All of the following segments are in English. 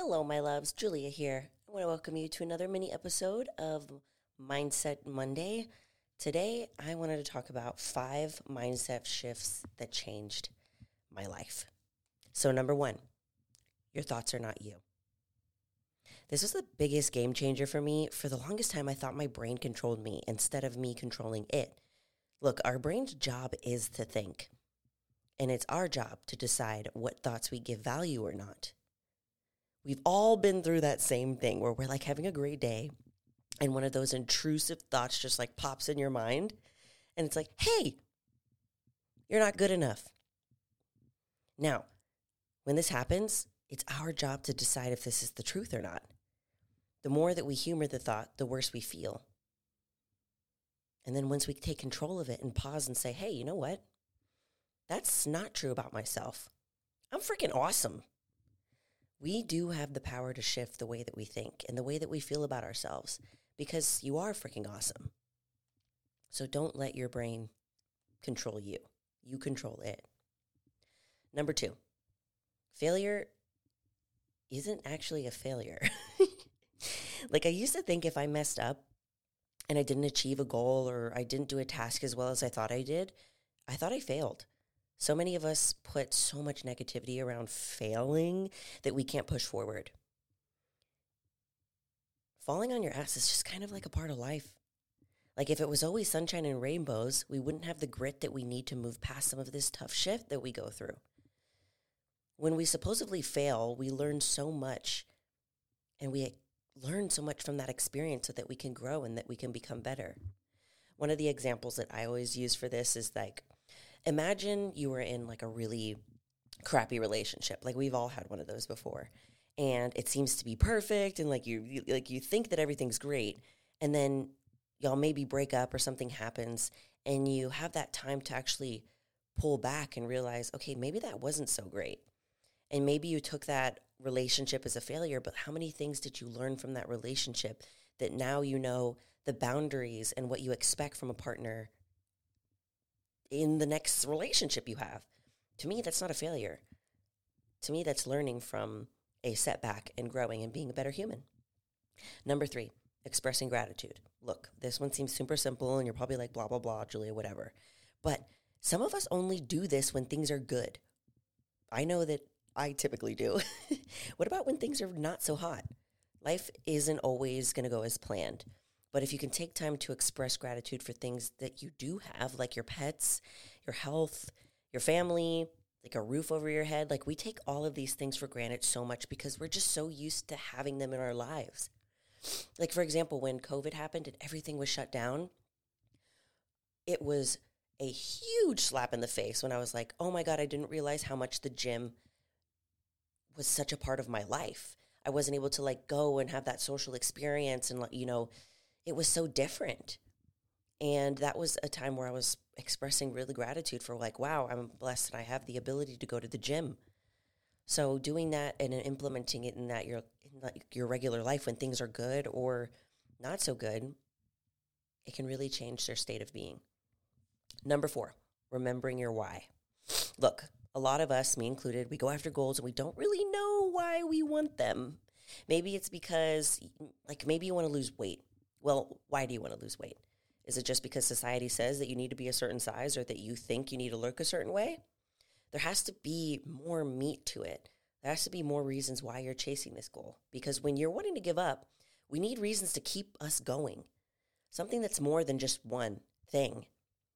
Hello, my loves. Julia here. I want to welcome you to another mini episode of Mindset Monday. Today, I wanted to talk about five mindset shifts that changed my life. So, number one, your thoughts are not you. This was the biggest game changer for me. For the longest time, I thought my brain controlled me instead of me controlling it. Look, our brain's job is to think, and it's our job to decide what thoughts we give value or not. We've all been through that same thing where we're like having a great day and one of those intrusive thoughts just like pops in your mind and it's like, hey, you're not good enough. Now, when this happens, it's our job to decide if this is the truth or not. The more that we humor the thought, the worse we feel. And then once we take control of it and pause and say, hey, you know what? That's not true about myself. I'm freaking awesome we do have the power to shift the way that we think and the way that we feel about ourselves because you are freaking awesome. So don't let your brain control you. You control it. Number two, failure isn't actually a failure. like I used to think if I messed up and I didn't achieve a goal or I didn't do a task as well as I thought I did, I thought I failed. So many of us put so much negativity around failing that we can't push forward. Falling on your ass is just kind of like a part of life. Like if it was always sunshine and rainbows, we wouldn't have the grit that we need to move past some of this tough shift that we go through. When we supposedly fail, we learn so much and we learn so much from that experience so that we can grow and that we can become better. One of the examples that I always use for this is like imagine you were in like a really crappy relationship. Like we've all had one of those before. And it seems to be perfect and like you, you like you think that everything's great and then y'all maybe break up or something happens and you have that time to actually pull back and realize, okay, maybe that wasn't so great. And maybe you took that relationship as a failure, but how many things did you learn from that relationship that now you know the boundaries and what you expect from a partner in the next relationship you have. To me, that's not a failure. To me, that's learning from a setback and growing and being a better human. Number three, expressing gratitude. Look, this one seems super simple and you're probably like, blah, blah, blah, Julia, whatever. But some of us only do this when things are good. I know that I typically do. what about when things are not so hot? Life isn't always going to go as planned. But if you can take time to express gratitude for things that you do have, like your pets, your health, your family, like a roof over your head, like we take all of these things for granted so much because we're just so used to having them in our lives. Like, for example, when COVID happened and everything was shut down, it was a huge slap in the face when I was like, oh my God, I didn't realize how much the gym was such a part of my life. I wasn't able to like go and have that social experience and, you know, it was so different. And that was a time where I was expressing really gratitude for like, wow, I'm blessed that I have the ability to go to the gym. So doing that and implementing it in that your in your regular life when things are good or not so good, it can really change their state of being. Number 4, remembering your why. Look, a lot of us, me included, we go after goals and we don't really know why we want them. Maybe it's because like maybe you want to lose weight well, why do you want to lose weight? Is it just because society says that you need to be a certain size or that you think you need to look a certain way? There has to be more meat to it. There has to be more reasons why you're chasing this goal. Because when you're wanting to give up, we need reasons to keep us going. Something that's more than just one thing.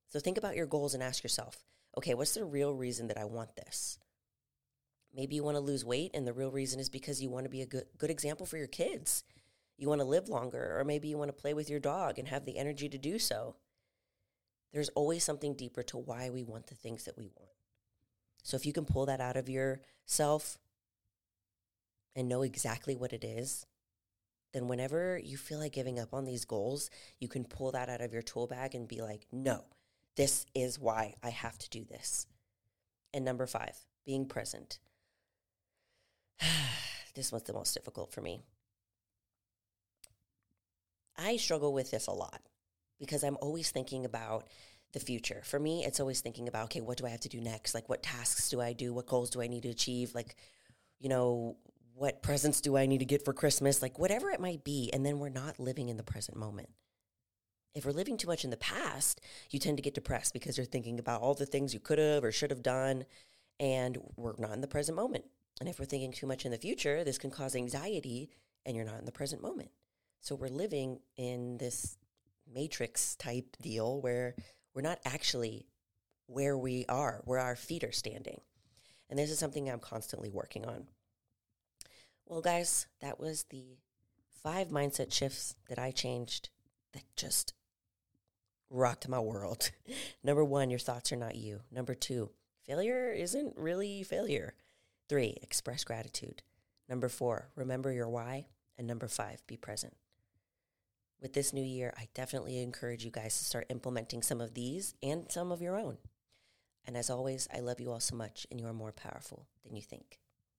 So think about your goals and ask yourself, okay, what's the real reason that I want this? Maybe you want to lose weight, and the real reason is because you want to be a good, good example for your kids you want to live longer, or maybe you want to play with your dog and have the energy to do so. There's always something deeper to why we want the things that we want. So if you can pull that out of yourself and know exactly what it is, then whenever you feel like giving up on these goals, you can pull that out of your tool bag and be like, no, this is why I have to do this. And number five, being present. this was the most difficult for me. I struggle with this a lot because I'm always thinking about the future. For me, it's always thinking about, okay, what do I have to do next? Like, what tasks do I do? What goals do I need to achieve? Like, you know, what presents do I need to get for Christmas? Like whatever it might be. And then we're not living in the present moment. If we're living too much in the past, you tend to get depressed because you're thinking about all the things you could have or should have done, and we're not in the present moment. And if we're thinking too much in the future, this can cause anxiety, and you're not in the present moment. So we're living in this matrix type deal where we're not actually where we are, where our feet are standing. And this is something I'm constantly working on. Well, guys, that was the five mindset shifts that I changed that just rocked my world. Number one, your thoughts are not you. Number two, failure isn't really failure. Three, express gratitude. Number four, remember your why. And number five, be present. With this new year, I definitely encourage you guys to start implementing some of these and some of your own. And as always, I love you all so much, and you are more powerful than you think.